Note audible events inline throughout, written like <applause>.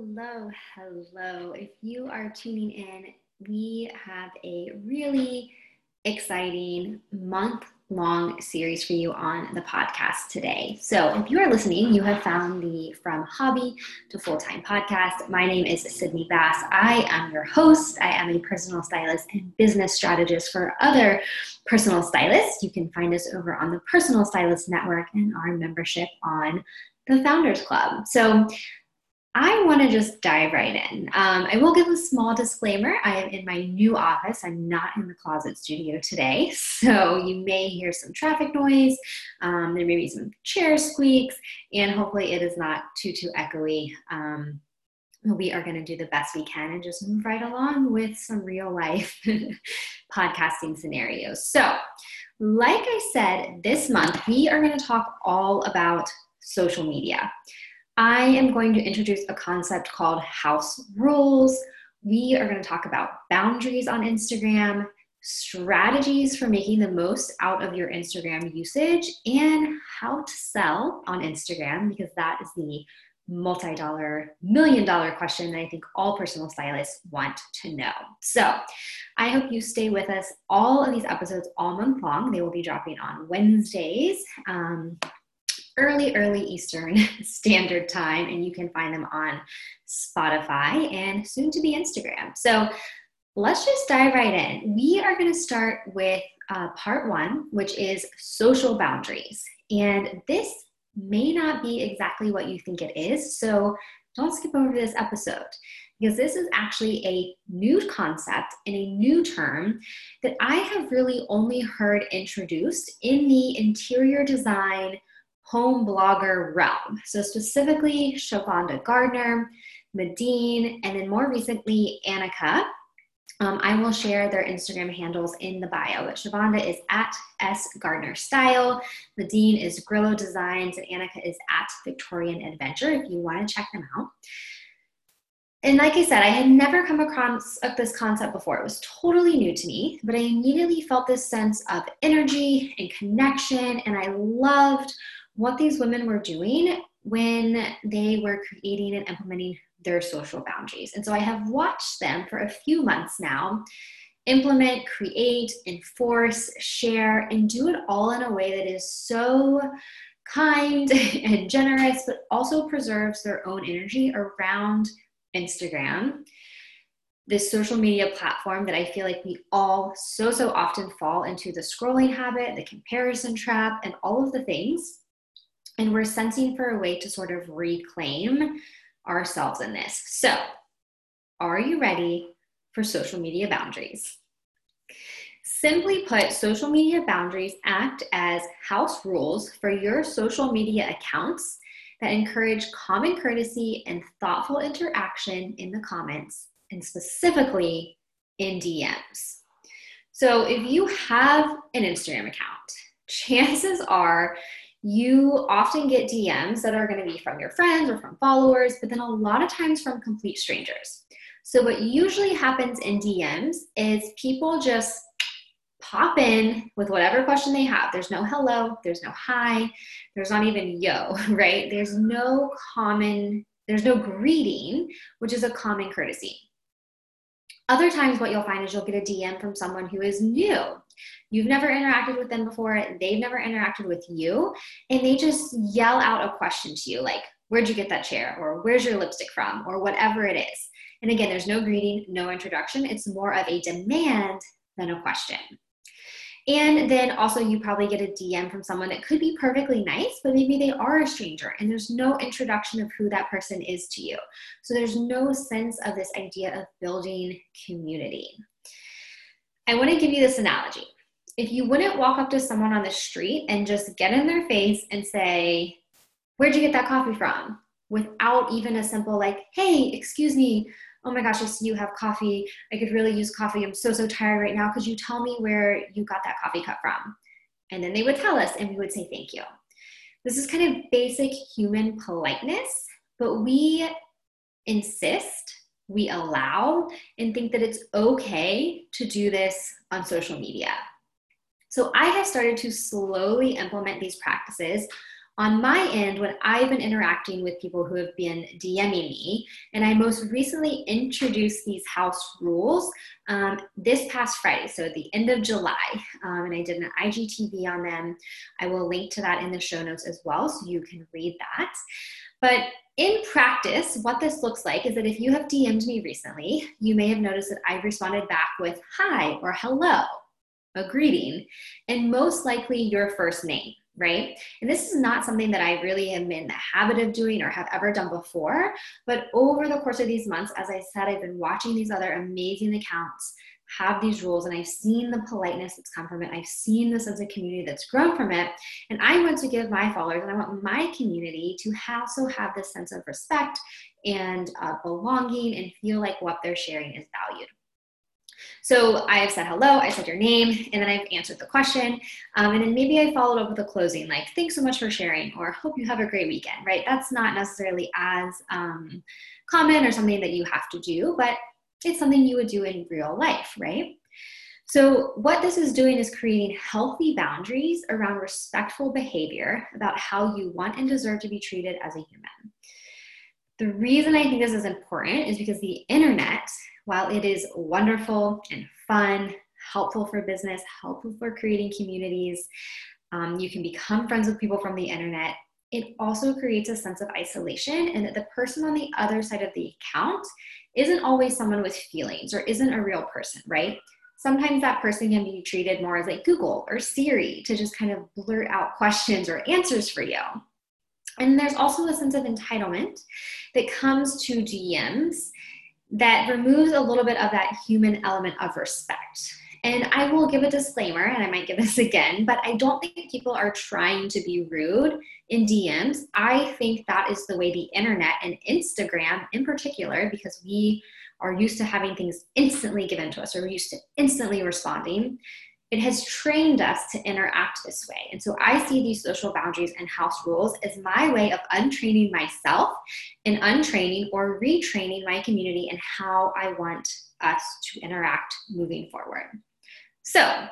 Hello, hello. If you are tuning in, we have a really exciting month long series for you on the podcast today. So, if you are listening, you have found the From Hobby to Full Time podcast. My name is Sydney Bass. I am your host. I am a personal stylist and business strategist for other personal stylists. You can find us over on the Personal Stylist Network and our membership on the Founders Club. So, I want to just dive right in. Um, I will give a small disclaimer. I am in my new office. I'm not in the closet studio today. <laughs> So you may hear some traffic noise. Um, there may be some chair squeaks, and hopefully it is not too, too echoey. Um, we are going to do the best we can and just move right along with some real life <laughs> podcasting scenarios. So, like I said, this month we are going to talk all about social media. I am going to introduce a concept called house rules. We are going to talk about boundaries on Instagram, strategies for making the most out of your Instagram usage, and how to sell on Instagram because that is the multi dollar, million dollar question that I think all personal stylists want to know. So I hope you stay with us all of these episodes all month long. They will be dropping on Wednesdays. Um, early, early Eastern <laughs> Standard Time, and you can find them on Spotify and soon to be Instagram. So let's just dive right in. We are going to start with uh, part one, which is social boundaries. And this may not be exactly what you think it is. So don't skip over this episode because this is actually a new concept and a new term that I have really only heard introduced in the interior design home blogger realm. So specifically Shavonda Gardner, Medina, and then more recently Annika. Um, I will share their Instagram handles in the bio, but Shavonda is at S Gardner Style, Medina is Grillo Designs, and Annika is at Victorian Adventure if you want to check them out. And like I said, I had never come across this concept before. It was totally new to me, but I immediately felt this sense of energy and connection, and I loved what these women were doing when they were creating and implementing their social boundaries. And so I have watched them for a few months now implement, create, enforce, share, and do it all in a way that is so kind <laughs> and generous, but also preserves their own energy around Instagram, this social media platform that I feel like we all so, so often fall into the scrolling habit, the comparison trap, and all of the things and we're sensing for a way to sort of reclaim ourselves in this. So, are you ready for social media boundaries? Simply put, social media boundaries act as house rules for your social media accounts that encourage common courtesy and thoughtful interaction in the comments, and specifically in DMs. So, if you have an Instagram account, <laughs> chances are you often get DMs that are going to be from your friends or from followers, but then a lot of times from complete strangers. So, what usually happens in DMs is people just pop in with whatever question they have. There's no hello, there's no hi, there's not even yo, <laughs> right? There's no common, there's no greeting, which is a common courtesy. Other times, what you'll find is you'll get a DM from someone who is new You've never interacted with them before, they've never interacted with you, and they just yell out a question to you like, Where'd you get that chair? Or where's your lipstick from? Or whatever it is. And again, there's no greeting, no introduction. It's more of a demand than a question. And then also, you probably get a DM from someone that could be perfectly nice, but maybe they are a stranger and there's no introduction of who that person is to you. So there's no sense of this idea of building community. I want to give you this analogy if you wouldn't walk up to someone on the street and just get in their face and say, Where'd you get that coffee from? without even a simple, like, Hey, excuse me. Oh my gosh, I see you have coffee. I could really use coffee. I'm so, so tired right now. Could you tell me where you got that coffee cup from? And then they would tell us, and we would say, Thank you. This is kind of basic human politeness, but we insist, we allow, and think that it's okay to do this on social media. So I have started to slowly implement these practices on my end, when I've been interacting with people who have been DMing me, and I most recently introduced these house rules um, this past Friday, so at the end of July, um, and I did an IGTV on them. I will link to that in the show notes as well, so you can read that. But in practice, what this looks like is that if you have DM'd me recently, you may have noticed that I've responded back with hi or hello, a greeting, and most likely your first name right? And this is not something that I really am in the habit of doing or have ever done before. But over the course of these months, as I said, I've been watching these other amazing accounts have these rules and I've seen the politeness that's come from it. I've seen this as a community that's grown from it. And I want to give my followers and I want my community to also have this sense of respect and uh, belonging and feel like what they're sharing is valued. So I have said hello, I said your name, and then I've answered the question. Um, and then maybe I followed up with a closing like, thanks so much for sharing, or hope you have a great weekend, right? That's not necessarily as um, common or something that you have to do, but it's something you would do in real life, right? So, what this is doing is creating healthy boundaries around respectful behavior about how you want and deserve to be treated as a human. The reason I think this is important is because the internet while it is wonderful and fun, helpful for business, helpful for creating communities, um, you can become friends with people from the internet. It also creates a sense of isolation, and that the person on the other side of the account isn't always someone with feelings or isn't a real person, right? Sometimes that person can be treated more as like Google or Siri to just kind of blurt out questions or answers for you. And there's also a sense of entitlement that comes to DMs that removes a little bit of that human element of respect. And I will give a disclaimer, and I might give this <laughs> again, but I don't think people are trying to be rude in DMs. I think that is the way the internet and Instagram, in particular, because we are used to having things instantly given to us, or we're used to instantly responding it has trained us to interact this way. And so I see these social boundaries and house rules as my way of untraining myself and untraining or retraining my community and how I want us to interact moving forward. So,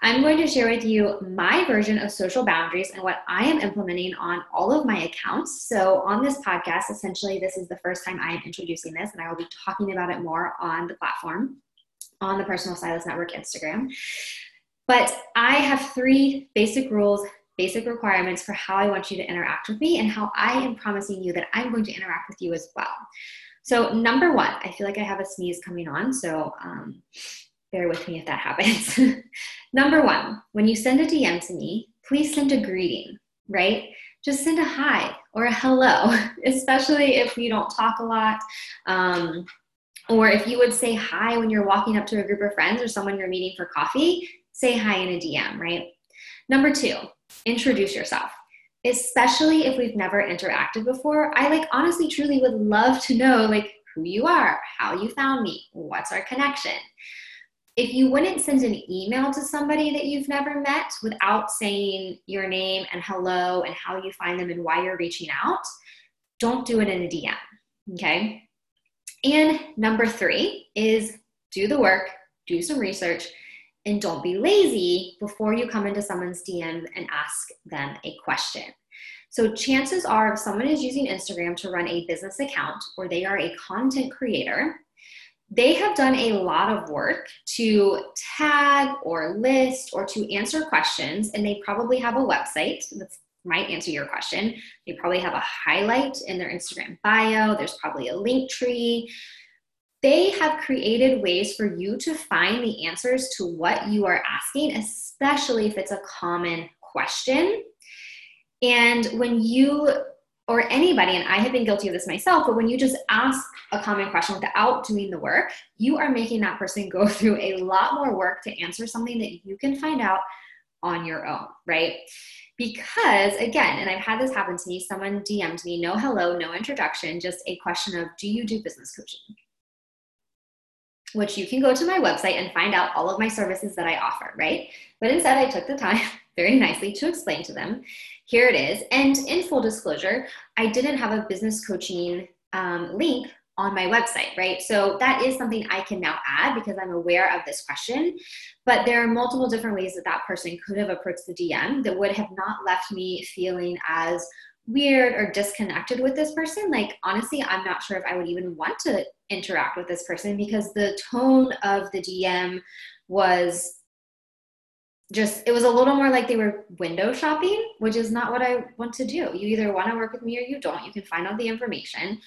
I'm going to share with you my version of social boundaries and what I am implementing on all of my accounts. So, on this podcast, essentially, this is the first time I am introducing this, and I will be talking about it more on the platform on the Personal Stylist Network Instagram. But I have three basic rules, basic requirements for how I want you to interact with me and how I am promising you that I'm going to interact with you as well. So, number one, I feel like I have a sneeze coming on, so um, bear with me if that happens. <laughs> number one, when you send a DM to me, please send a greeting, right? Just send a hi or a hello, <laughs> especially if you don't talk a lot. Um, or if you would say hi when you're walking up to a group of friends or someone you're meeting for coffee, say hi in a DM, right? Number two, introduce yourself. Especially if we've never interacted before, I like honestly, truly would love to know like who you are, how you found me, what's our connection. If you wouldn't send an email to somebody that you've never met without saying your name and hello and how you find them and why you're reaching out, don't do it in a DM. Okay. And number three is do the work, do some research, and don't be lazy before you come into someone's DM and ask them a question. So, chances are, if someone is using Instagram to run a business account or they are a content creator, they have done a lot of work to tag or list or to answer questions, and they probably have a website that might answer your question. They probably have a highlight in their Instagram bio, there's probably a link tree they have created ways for you to find the answers to what you are asking, especially if it's a common question. And when you, or anybody, and I have been guilty of this myself, but when you just ask a common question without doing the work, you are making that person go <laughs> through a lot more work to answer something that you can find out on your own, right? Because again, and I've had this happen to me, someone DM'd me, no hello, no introduction, just a question of, do you do business coaching? which you can go to my website and find out all of my services that I offer, right? But instead, I took the time <laughs> very nicely to explain to them. Here it is. And in full disclosure, I didn't have a business coaching um, link on my website, right? So that is something I can now add because I'm aware of this question. But there are multiple different ways that that person could have approached the DM that would have not left me feeling as weird or disconnected with this person. Like, honestly, I'm not sure if I would even want to interact with this person because the tone of the DM was just it was a little more like they were window shopping which is not what i want to do you either want to work with me or you don't you can find out the information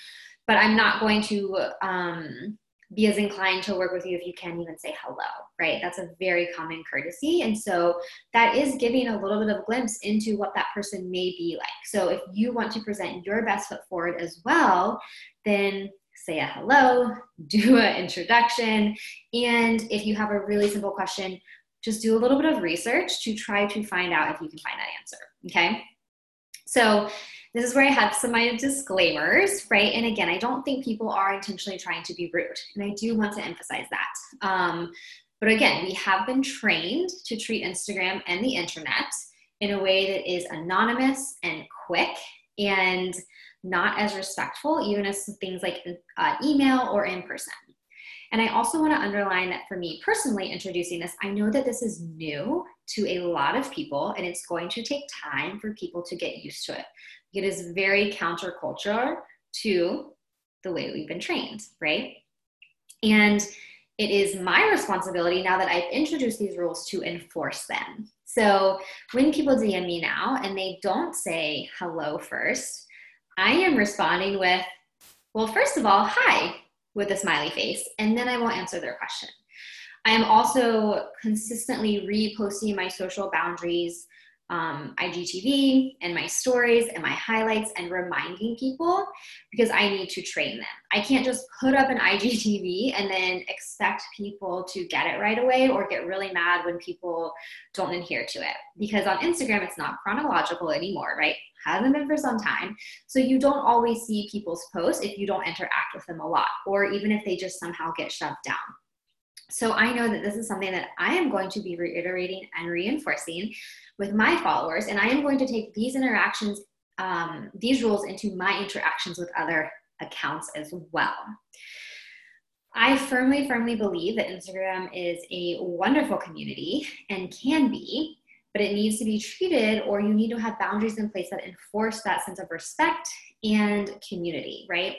but I'm not going to um, be as inclined to work with you if you can't even say hello, right? That's a very common courtesy. And so that is giving a little bit of a glimpse into what that person may be like. So if you want to present your best foot forward as well, then say a hello, <laughs> do an introduction. And if you have a really simple question, just do a little bit of research to try to find out if you can find that answer. Okay. So this is where I have some of my disclaimers, right? And again, I don't think people are intentionally trying to be rude. And I do want to emphasize that. Um, but again, we have been trained to treat Instagram and the internet in a way that is anonymous and quick and not as respectful, even as things like uh, email or in person. And I also want to underline that for me personally, introducing this, I know that this is new to a lot of people and it's going to take time for people to get used to it. It is very counterculture to the way we've been trained, right? And it is my responsibility now that I've introduced these rules to enforce them. So when people DM me now and they don't say hello first, I am responding with, well, first of all, hi, with a smiley face, and then I will answer their question. I am also consistently reposting my social boundaries um, IGTV and my stories and my highlights and reminding people because I need to train them. I can't just put up an IGTV and then expect people to get it right away or get really mad when people don't adhere to it because on Instagram it's not chronological anymore, right? Hasn't been for some time. So you don't always see people's posts if you don't interact with them a lot or even if they just somehow get shoved down. So I know that this is something that I am going to be reiterating and reinforcing with my followers, and I am going to take these interactions, um, these rules into my interactions with other accounts as well. I firmly, firmly believe that Instagram is a wonderful community and can be, but it needs to be treated, or you need to have boundaries in place that enforce that sense of respect and community, right?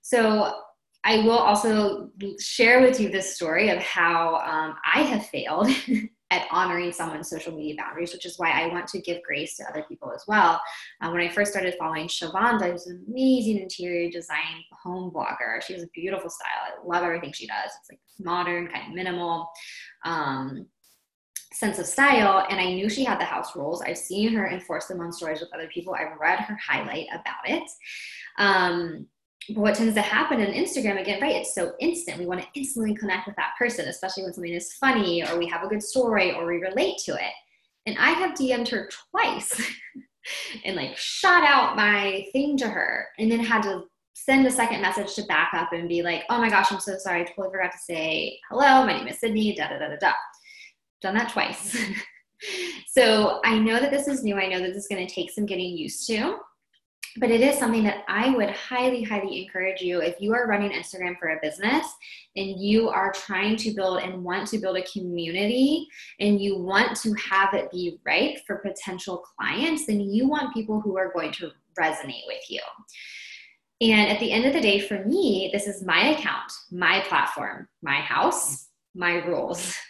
So I will also share with you this story of how um, I have failed <laughs> at honoring someone's social media boundaries, which is why I want to give grace to other people as well. Um, when I first started following Shavonda, who's an amazing interior design home blogger. She has a beautiful style. I love everything she does. It's like modern, kind of minimal. Um, sense of style and I knew she had the house rules. I've seen her enforce them on stories with other people. I've read her highlight about it. Um, what tends to happen in Instagram again, right? It's so instant. We want to instantly connect with that person, especially when something is funny or we have a good story or we relate to it. And I have DM'd her twice <laughs> and like shot out my thing to her and then had to send a second message to back up and be like, oh my gosh, I'm so sorry. I totally forgot to say hello. My name is Sydney, da da da da da. Done that twice. <laughs> so I know that this is new. I know that this is going to take some getting used to but it is something that I would highly, highly encourage you if you are running Instagram for a business and you are trying to build and want to build a community and you want to have it be right for potential clients, then you want people who are going to resonate with you. And at the end of the day, for me, this is my account, my platform, my house, my rules. <laughs>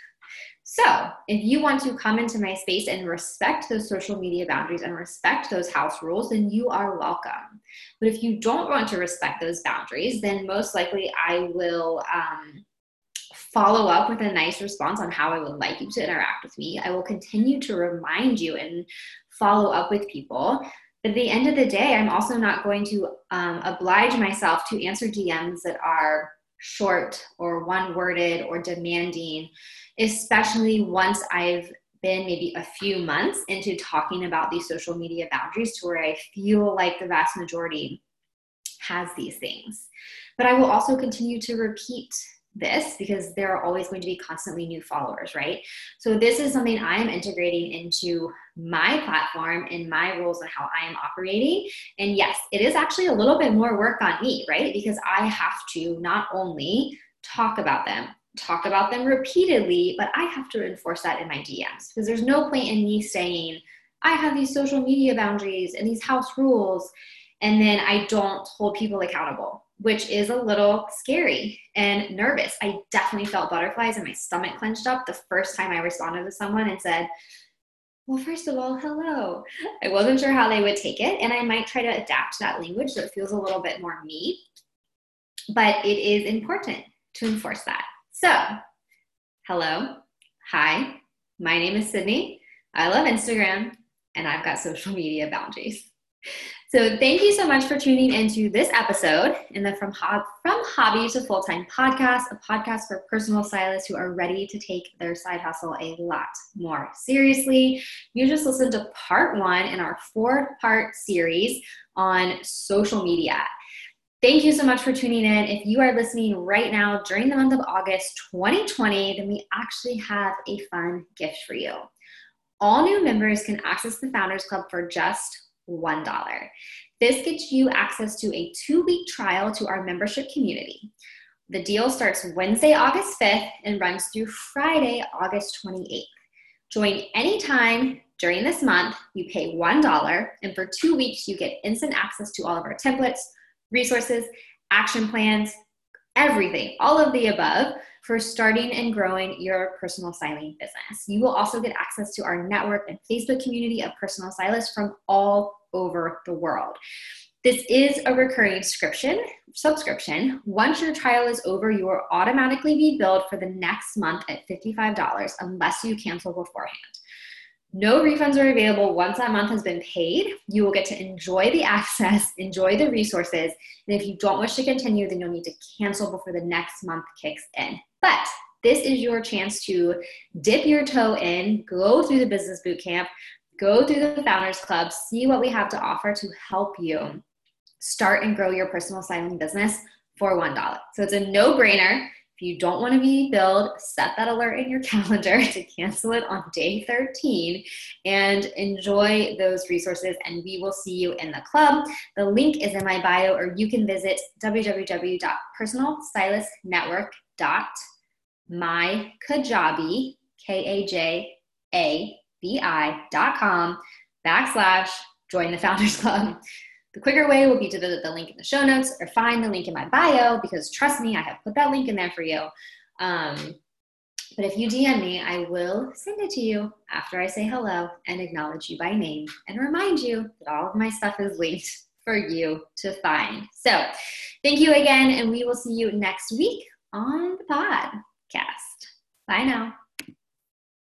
So, if you want to come into my space and respect those social media boundaries and respect those house rules, then you are welcome. But if you don't want to respect those boundaries, then most likely I will um, follow up with a nice response on how I would like you to interact with me. I will continue to remind you and follow up with people. But at the end of the day, I'm also not going to um, oblige myself to answer DMs that are short or one worded or demanding especially once I've been maybe a few months into talking about these social media boundaries to where I feel like the vast majority has these things. But I will also continue to repeat this because there are always going to be constantly new followers, right? So this is something I'm integrating into my platform and my rules and how I am operating. And yes, it is actually a little bit more work on me, right? Because I have to not only talk about them, talk about them repeatedly, but I have to enforce that in my DMs because there's no point in me saying, I have these social media boundaries and these house rules, and then I don't hold people accountable, which is a little scary and nervous. I definitely felt butterflies and my stomach clenched up the first time I responded to someone and said, well, first of all, hello. I wasn't sure how they would take it, and I might try to adapt that language so it feels a little bit more me. But it is important to enforce that. So, hello, hi, my name is Sydney. I love Instagram, and I've got social <laughs> media boundaries. So thank you so much for tuning into this episode in the From, Hob- From Hobby to Full-Time podcast, a podcast for personal stylists who are ready to take their side hustle a lot more seriously. You just listened to part one in our four-part series on social media. Thank you so much for tuning in. If you are listening right now during the month of August 2020, then we actually have a fun gift for you. All new members can access the Founders Club for just $1. This gets you access to a two week trial to our membership community. The deal starts Wednesday, August 5th and runs through Friday, August 28th. Join anytime during this month. You pay $1, and for two weeks, you get instant access to all of our templates, resources, action plans, everything, all of the above for starting and growing your personal styling business. You will also get access to our network and Facebook community of personal stylists from all over the world. This is a recurring subscription. Subscription. Once your trial is over, you will automatically be billed for the next month at $55 unless you cancel beforehand. No refunds are available once that month has been paid. You will get to enjoy the <laughs> access, enjoy the resources, and if you don't wish to continue, then you'll need to cancel before the next month kicks in. But this is your chance to dip your toe in, go through the business boot camp, go through the Founders Club, see what we have to offer to help you start and grow your personal styling business for $1. So it's a no brainer. If you don't want to be billed, set that alert in your <laughs> calendar to cancel it on day 13 and enjoy those resources. And we will see you in the club. The link is in my bio, or you can visit www.personalstylistnetwork.com my Kajabi, K A J A B I dot com backslash join the Founders Club. The quicker way will be to visit the link in the show notes or find the link in my bio because trust me, I have put that link in there for you. Um, but if you DM me, I will send it to you after I say hello and acknowledge you by name and remind you that all of my stuff is linked for you to find. So thank you again, and we will see you next week on the pod podcast. Bye now.